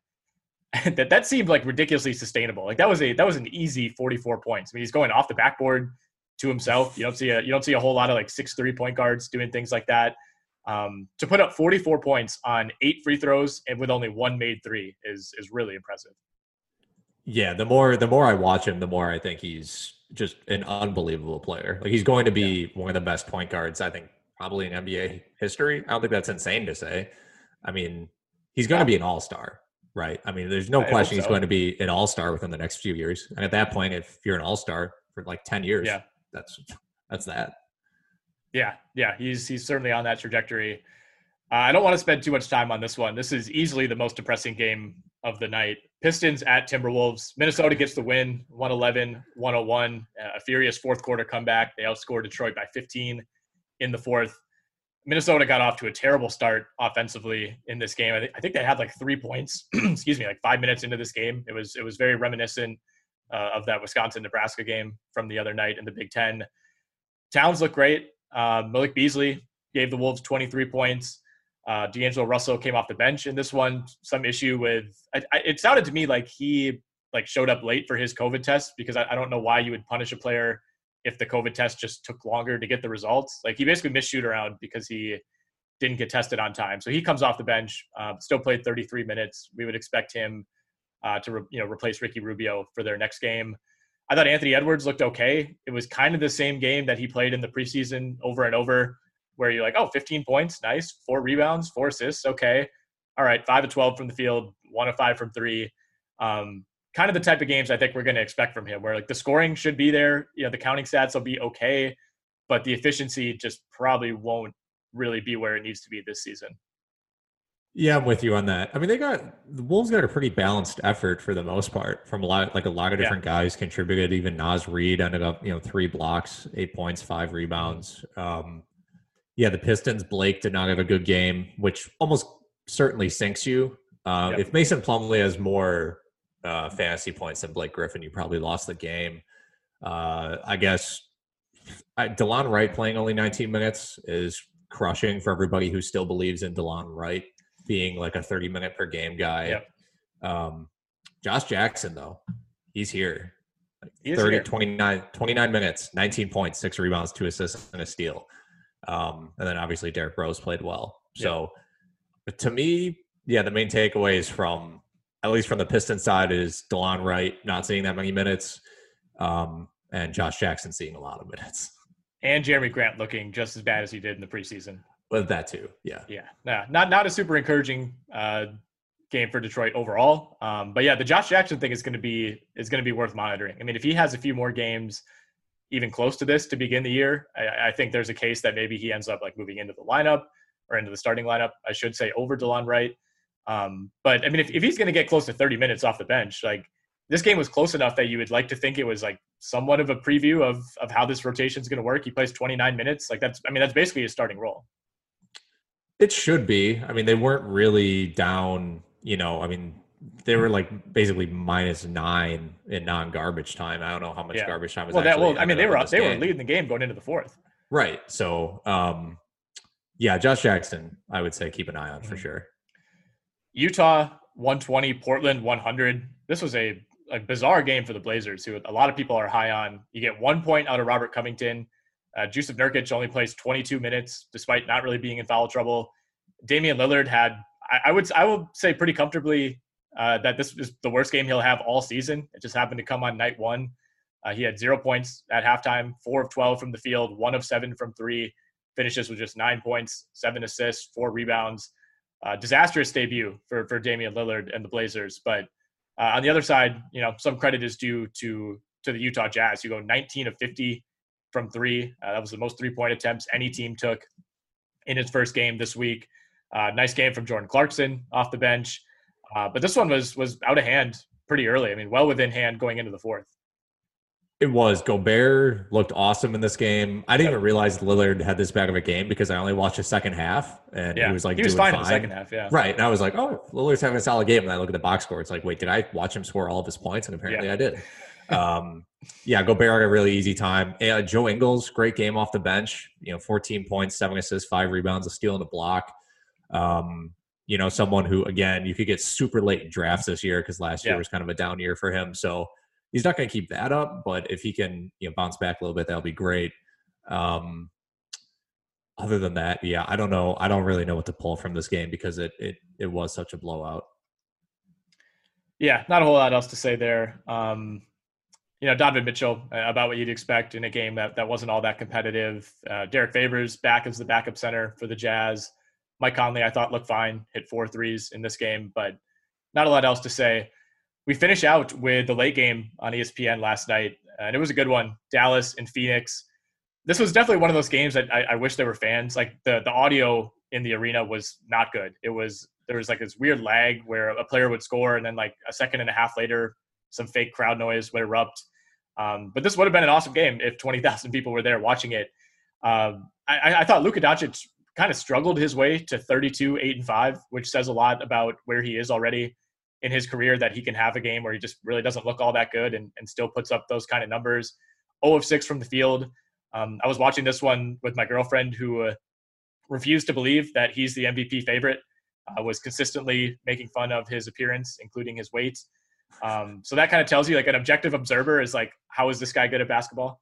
[laughs] that that seemed like ridiculously sustainable. Like that was a that was an easy 44 points. I mean, he's going off the backboard to himself. You don't see a you don't see a whole lot of like six three point guards doing things like that. Um, to put up 44 points on eight free throws and with only one made three is is really impressive. Yeah, the more the more I watch him, the more I think he's just an unbelievable player. Like he's going to be yeah. one of the best point guards I think probably in NBA history. I don't think that's insane to say. I mean, he's going yeah. to be an all star right? I mean, there's no I question he's going to be an all star within the next few years. And at that point, if you're an all star for like 10 years, yeah. that's that's that. Yeah, yeah, he's he's certainly on that trajectory. Uh, I don't want to spend too much time on this one. This is easily the most depressing game of the night. Pistons at Timberwolves. Minnesota gets the win, 111 101. Uh, a furious fourth quarter comeback. They outscored Detroit by 15 in the fourth. Minnesota got off to a terrible start offensively in this game. I, th- I think they had like three points. [clears throat] excuse me, like five minutes into this game. It was it was very reminiscent uh, of that Wisconsin Nebraska game from the other night in the Big Ten. Towns looked great. Uh, Malik Beasley gave the Wolves 23 points. Uh, D'Angelo Russell came off the bench in this one. Some issue with I, I, it sounded to me like he like showed up late for his COVID test because I, I don't know why you would punish a player if the COVID test just took longer to get the results. Like he basically missed shoot around because he didn't get tested on time. So he comes off the bench, uh, still played 33 minutes. We would expect him uh, to re- you know replace Ricky Rubio for their next game. I thought Anthony Edwards looked okay. It was kind of the same game that he played in the preseason over and over, where you're like, oh, 15 points, nice, four rebounds, four assists, okay. All right, five of 12 from the field, one of five from three. Um, kind of the type of games I think we're going to expect from him, where like the scoring should be there, you know, the counting stats will be okay, but the efficiency just probably won't really be where it needs to be this season. Yeah, I'm with you on that. I mean, they got the Wolves got a pretty balanced effort for the most part from a lot, like a lot of different yeah. guys contributed. Even Naz Reid ended up, you know, three blocks, eight points, five rebounds. Um, yeah, the Pistons. Blake did not have a good game, which almost certainly sinks you. Uh, yep. If Mason Plumlee has more uh, fantasy points than Blake Griffin, you probably lost the game. Uh, I guess I, Delon Wright playing only 19 minutes is crushing for everybody who still believes in Delon Wright being like a 30 minute per game guy. Yep. Um, Josh Jackson, though, he's here. Like 30, here. 29, 29 minutes, 19 points, six rebounds, two assists, and a steal. Um, and then obviously Derrick Rose played well. So yep. to me, yeah, the main takeaways from at least from the Piston side, is Delon Wright not seeing that many minutes, um, and Josh Jackson seeing a lot of minutes. And Jerami Grant looking just as bad as he did in the preseason. With that too, yeah, yeah, nah, not not a super encouraging uh, game for Detroit overall. Um, but yeah, the Josh Jackson thing is going to be is going to be worth monitoring. I mean, if he has a few more games, even close to this to begin the year, I, I think there's a case that maybe he ends up like moving into the lineup or into the starting lineup, I should say, over Delon Wright. Um, but I mean, if, if he's going to get close to 30 minutes off the bench, like this game was close enough that you would like to think it was like somewhat of a preview of of how this rotation is going to work. He plays 29 minutes. Like that's, I mean, that's basically his starting role. It should be. I mean, they weren't really down. You know, I mean, they were like basically minus nine in non-garbage time. I don't know how much yeah. garbage time was. Well, that, well, I mean, they were they game. were leading the game going into the fourth. Right. So, um, yeah, Josh Jackson, I would say keep an eye on mm-hmm. for sure. Utah 120, Portland 100. This was a, a bizarre game for the Blazers, who a lot of people are high on. You get one point out of Robert Covington. Uh, Jusuf Nurkic only plays 22 minutes, despite not really being in foul trouble. Damian Lillard had, I, I would, I will say, pretty comfortably uh, that this is the worst game he'll have all season. It just happened to come on night one. Uh, he had zero points at halftime, four of 12 from the field, one of seven from three. Finishes with just nine points, seven assists, four rebounds. Uh, disastrous debut for for Damian Lillard and the Blazers. But uh, on the other side, you know, some credit is due to to the Utah Jazz, You go 19 of 50 from three. Uh, that was the most three point attempts any team took in its first game this week. Uh, nice game from Jordan Clarkson off the bench, uh, but this one was was out of hand pretty early. I mean, well within hand going into the fourth. It was. Gobert looked awesome in this game. I didn't even realize Lillard had this bag of a game because I only watched the second half and yeah. he was like he was fine, fine, in the second half, yeah. Right. And I was like, oh, Lillard's having a solid game. And I look at the box score. It's like, wait, did I watch him score all of his points? And apparently yeah. I did. Um, yeah, Gobert had a really easy time. Uh, Joe Ingles, great game off the bench. You know, 14 points, seven assists, five rebounds, a steal and a block. Um, you know, someone who again you could get super late drafts this year because last year was kind of a down year for him. So he's not going to keep that up, but if he can you know bounce back a little bit, that'll be great. Um, other than that, yeah, I don't know. I don't really know what to pull from this game because it it it was such a blowout. Yeah, not a whole lot else to say there. Um, you know, Donovan Mitchell, uh, about what you'd expect in a game that, that wasn't all that competitive. Uh, Derrick Favors back as the backup center for the Jazz. Mike Conley, I thought looked fine, hit four threes in this game, but not a lot else to say we finish out with the late game on ESPN last night, and it was a good one. Dallas and Phoenix. This was definitely one of those games that I, I wish there were fans. Like the the audio in the arena was not good. It was there was like this weird lag where a player would score, and then like a second and a half later, some fake crowd noise would erupt. Um, but this would have been an awesome game if twenty thousand people were there watching it. Um, I, I thought Luka Doncic kind of struggled his way to 32, 8, and 5, which says a lot about where he is already in his career that he can have a game where he just really doesn't look all that good and, and still puts up those kind of numbers. 0 of 6 from the field. Um, I was watching this one with my girlfriend who uh, refused to believe that he's the MVP favorite, uh, was consistently making fun of his appearance, including his weight. Um, so that kind of tells you, like, an objective observer is like, how is this guy good at basketball?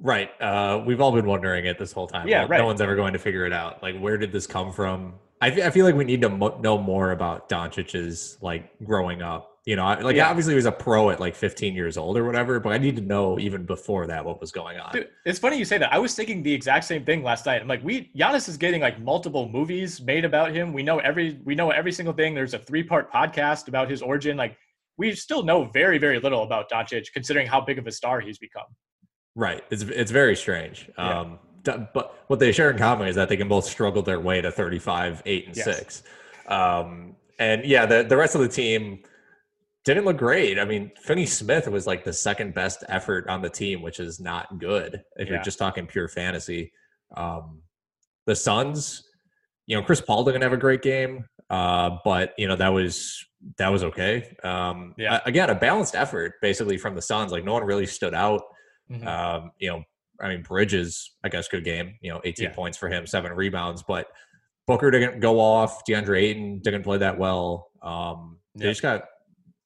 Right. Uh, we've all been wondering it this whole time. Yeah, right. No one's ever going to figure it out. Like, where did this come from? I, I feel like we need to mo- know more about Doncic's like growing up. You know, like yeah. obviously he was a pro at like 15 years old or whatever, but I need to know even before that what was going on. Dude, it's funny you say that. I was thinking the exact same thing last night. I'm like, we Giannis is getting like multiple movies made about him. We know every we know every single thing. There's a three part podcast about his origin. Like, we still know very very little about Doncic, considering how big of a star he's become. Right. It's it's very strange. Yeah. Um, but what they share in common is that they can both struggle their way to 35, 8, and yes. 6. Um, and yeah, the, the rest of the team didn't look great. I mean, Finney Smith was like the second best effort on the team, which is not good if yeah. you're just talking pure fantasy. Um, the Suns, you know, Chris Paul didn't have a great game, uh, but you know that was that was okay. Um, yeah. Again, a balanced effort basically from the Suns. Like no one really stood out. Mm-hmm. Um, you know, I mean, Bridges, I guess, good game. You know, 18 yeah. points for him, seven rebounds. But Booker didn't go off. DeAndre Ayton didn't play that well. Um, they just got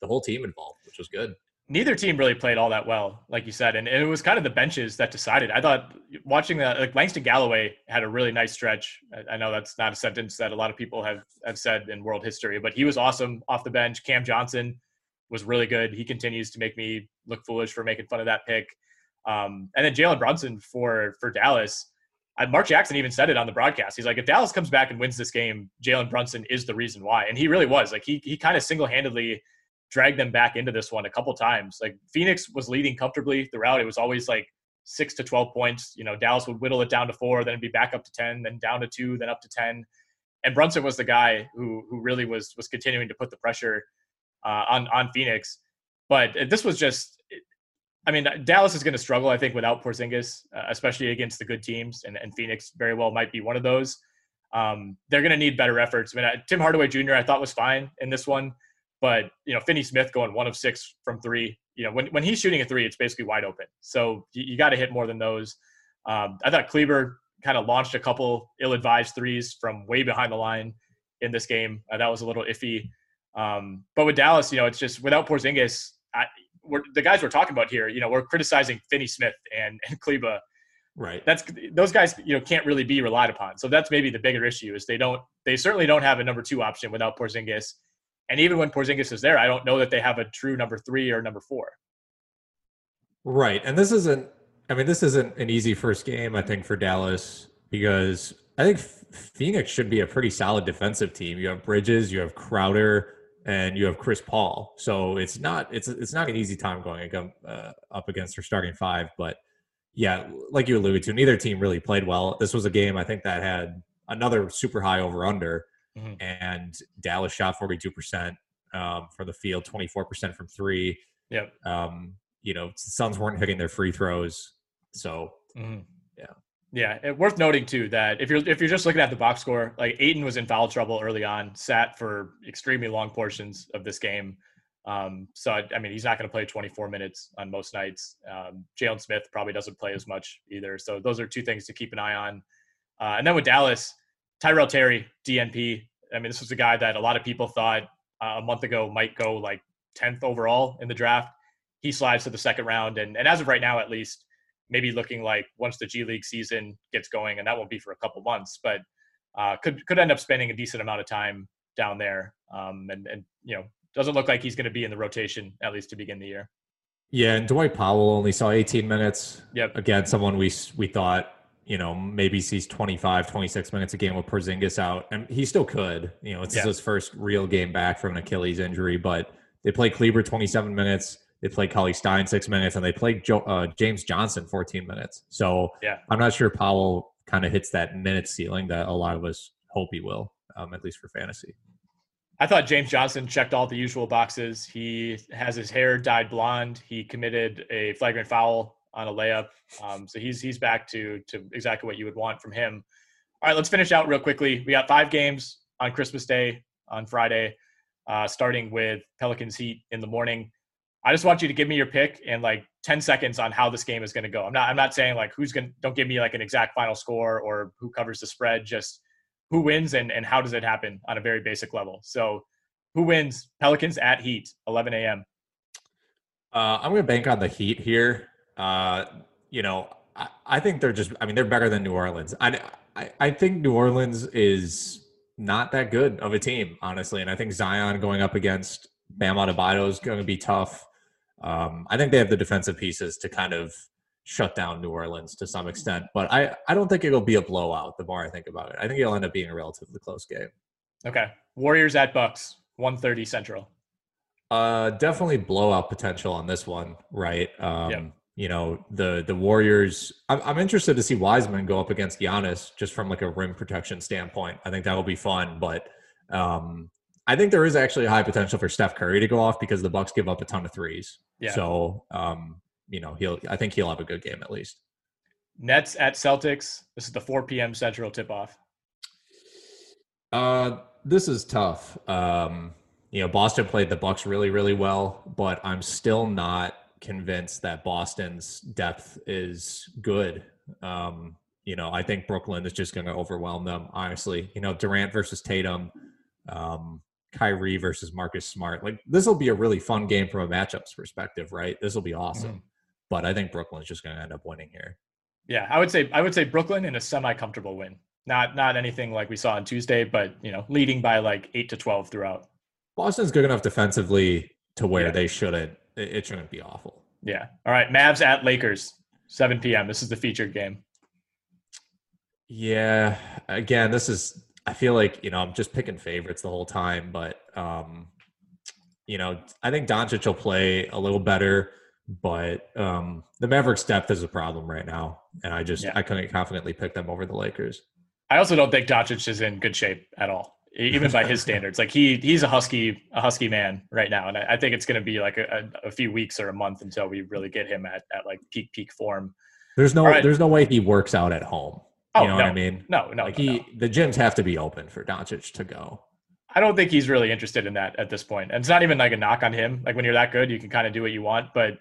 the whole team involved, which was good. Neither team really played all that well, like you said, and it was kind of the benches that decided. I thought watching that, like Langston Galloway had a really nice stretch. I know that's not a sentence that a lot of people have have said in world history, but he was awesome off the bench. Cam Johnson was really good. He continues to make me look foolish for making fun of that pick. Um, and then Jalen Brunson for for Dallas. I, Mark Jackson even said it on the broadcast. He's like, if Dallas comes back and wins this game, Jalen Brunson is the reason why, and he really was. Like he he kind of single handedly dragged them back into this one a couple times. Like Phoenix was leading comfortably throughout. It was always like six to twelve points. You know, Dallas would whittle it down to four, then it'd be back up to ten, then down to two, then up to ten. And Brunson was the guy who who really was was continuing to put the pressure uh, on on Phoenix. But this was just I mean, Dallas is going to struggle, I think, without Porzingis, uh, especially against the good teams, and, and Phoenix very well might be one of those. Um, they're going to need better efforts. I mean, Tim Hardaway Jr. I thought was fine in this one, but you know, Finney Smith going one of six from three. You know, when when he's shooting a three, it's basically wide open. So you, you got to hit more than those. Um, I thought Kleber kind of launched a couple ill-advised threes from way behind the line in this game. Uh, that was a little iffy. Um, but with Dallas, you know, it's just without Porzingis, I, we're the guys we're talking about here, you know, we're criticizing Finney Smith and, and Kleber. Right. That's those guys, you know, can't really be relied upon. So that's maybe the bigger issue is they don't they certainly don't have a number two option without Porzingis. And even when Porzingis is there, I don't know that they have a true number three or number four. Right. And this isn't I mean, this isn't an easy first game, I think, for Dallas because I think Phoenix should be a pretty solid defensive team. You have Bridges, you have Crowder, and you have Chris Paul. So it's not it's it's not an easy time going uh, up against their starting five. But yeah, like you alluded to, neither team really played well. This was a game I think that had another super high over under, mm-hmm. and Dallas shot forty two percent um, from the field, twenty four percent from three. Yep. Um, you know, Suns weren't hitting their free throws, so mm-hmm. yeah. Yeah, it, worth noting too that if you're if you're just looking at the box score, like Ayton was in foul trouble early on, sat for extremely long portions of this game. Um, so I, I, mean, he's not going to play 24 minutes on most nights. Um, Jalen Smith probably doesn't play as much either. So those are two things to keep an eye on. Uh, and then with Dallas, Tyrell Terry, DNP. I mean, this was a guy that a lot of people thought uh, a month ago might go like 10th overall in the draft. He slides to the second round, and and as of right now, at least maybe looking like once the G League season gets going, and that won't be for a couple months, but uh, could could end up spending a decent amount of time down there. Um, and and you know doesn't look like he's going to be in the rotation at least to begin the year. Yeah, and Dwight Powell only saw 18 minutes. Yep. Again, someone we we thought you know maybe sees 25, 26 minutes a game with Porzingis out, and he still could. You know, it's yeah. his first real game back from an Achilles injury, but they play Kleber 27 minutes. They played Cauley Stein six minutes, and they played Joe, uh, James Johnson 14 minutes. So yeah. I'm not sure Powell kind of hits that minute ceiling that a lot of us hope he will, um, at least for fantasy. I thought James Johnson checked all the usual boxes. He has his hair dyed blonde. He committed a flagrant foul on a layup. Um, so he's he's back to to exactly what you would want from him. All right, let's finish out real quickly. We got five games on Christmas Day on Friday, uh, starting with Pelicans Heat in the morning. I just want you to give me your pick in like 10 seconds on how this game is going to go. I'm not I'm not saying like who's going to don't give me like an exact final score or who covers the spread, just who wins and and how does it happen on a very basic level. So, who wins Pelicans at Heat 11 a.m. Uh, I'm going to bank on the Heat here. Uh, you know, I, I, think they're just I mean, they're better than New Orleans. I, I I think New Orleans is not that good of a team, honestly, and I think Zion going up against Bam Adebayo is going to be tough. Um, I think they have the defensive pieces to kind of shut down New Orleans to some extent, but I, I don't think it'll be a blowout the more I think about it. I think it'll end up being a relatively close game. Okay. Warriors at Bucks, 130 Central. Uh, definitely blowout potential on this one, right? Um, yep. You know the the Warriors. I'm, I'm interested to see Wiseman go up against Giannis just from like a rim protection standpoint. I think that will be fun, but um, I think there is actually a high potential for Steph Curry to go off because the Bucks give up a ton of threes. Yeah. So, um, you know, he'll. I think he'll have a good game at least. Nets at Celtics. This is the 4 p.m. Central tip off. Uh, this is tough. Um, you know, Boston played the Bucks really, really well, but I'm still not convinced that Boston's depth is good. Um, you know, I think Brooklyn is just going to overwhelm them. Honestly, you know, Durant versus Tatum. Um, Kyrie versus Marcus Smart. Like this will be a really fun game from a matchups perspective, right? This will be awesome. Mm-hmm. But I think Brooklyn's just going to end up winning here. Yeah, I would say I would say Brooklyn in a semi-comfortable win. Not not anything like we saw on Tuesday, but you know, leading by like eight to twelve throughout. Boston's good enough defensively to where yeah. they shouldn't. It shouldn't be awful. Yeah. All right, Mavs at Lakers, seven p.m. This is the featured game. Yeah. Again, this is I feel like you know I'm just picking favorites the whole time, but um, you know I think Doncic will play a little better, but um, the Mavericks' depth is a problem right now, and I just yeah. I couldn't confidently pick them over the Lakers. I also don't think Doncic is in good shape at all, even by his [laughs] standards. Like he he's a husky a husky man right now, and I, I think it's going to be like a, a, few weeks or a month until we really get him at at like peak peak form. There's no right. there's no way he works out at home. Oh, you know no. what I mean? No, no. Like he, no. the gyms have to be open for Doncic to go. I don't think he's really interested in that at this point. And it's not even like a knock on him. Like when you're that good, you can kind of do what you want. But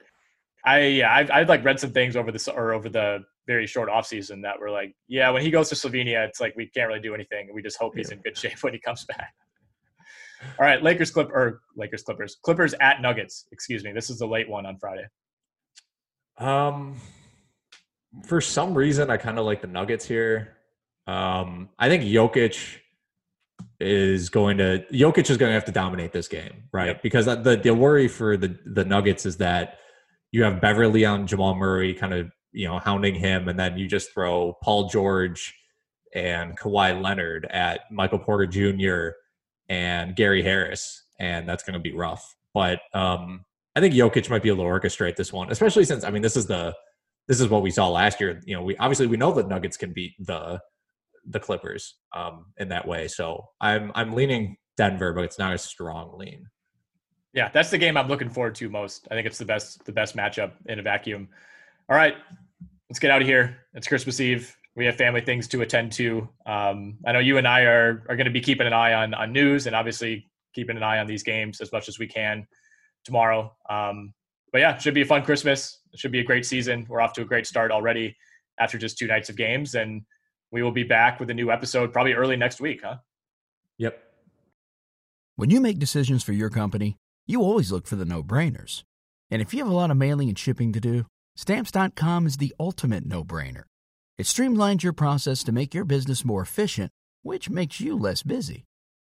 I, yeah, I've, I've like read some things over this or over the very short off season that were like, yeah, when he goes to Slovenia, it's like we can't really do anything. We just hope he's in good shape when he comes back. All right, Lakers clip or Lakers Clippers Clippers at Nuggets. Excuse me. This is the late one on Friday. Um, for some reason, I kind of like the Nuggets here. Um, I think Jokic is going to Jokic is going to have to dominate this game, right? Yep. Because the the worry for the the Nuggets is that you have Beverley on Jamal Murray, kind of you know hounding him, and then you just throw Paul George and Kawhi Leonard at Michael Porter Jr. and Gary Harris, and that's going to be rough. But um, I think Jokic might be able to orchestrate this one, especially since I mean this is the this is what we saw last year. You know, we obviously we know that Nuggets can beat the the Clippers um, in that way. So I'm I'm leaning Denver, but it's not a strong lean. Yeah, that's the game I'm looking forward to most. I think it's the best the best matchup in a vacuum. All right, let's get out of here. It's Christmas Eve. We have family things to attend to. Um, I know you and I are are going to be keeping an eye on on news and obviously keeping an eye on these games as much as we can tomorrow. Um, but yeah, should be a fun Christmas. It should be a great season. We're off to a great start already after just two nights of games, and we will be back with a new episode probably early next week, huh? Yep. When you make decisions for your company, you always look for the no-brainers. And if you have a lot of mailing and shipping to do, stamps.com is the ultimate no-brainer. It streamlines your process to make your business more efficient, which makes you less busy.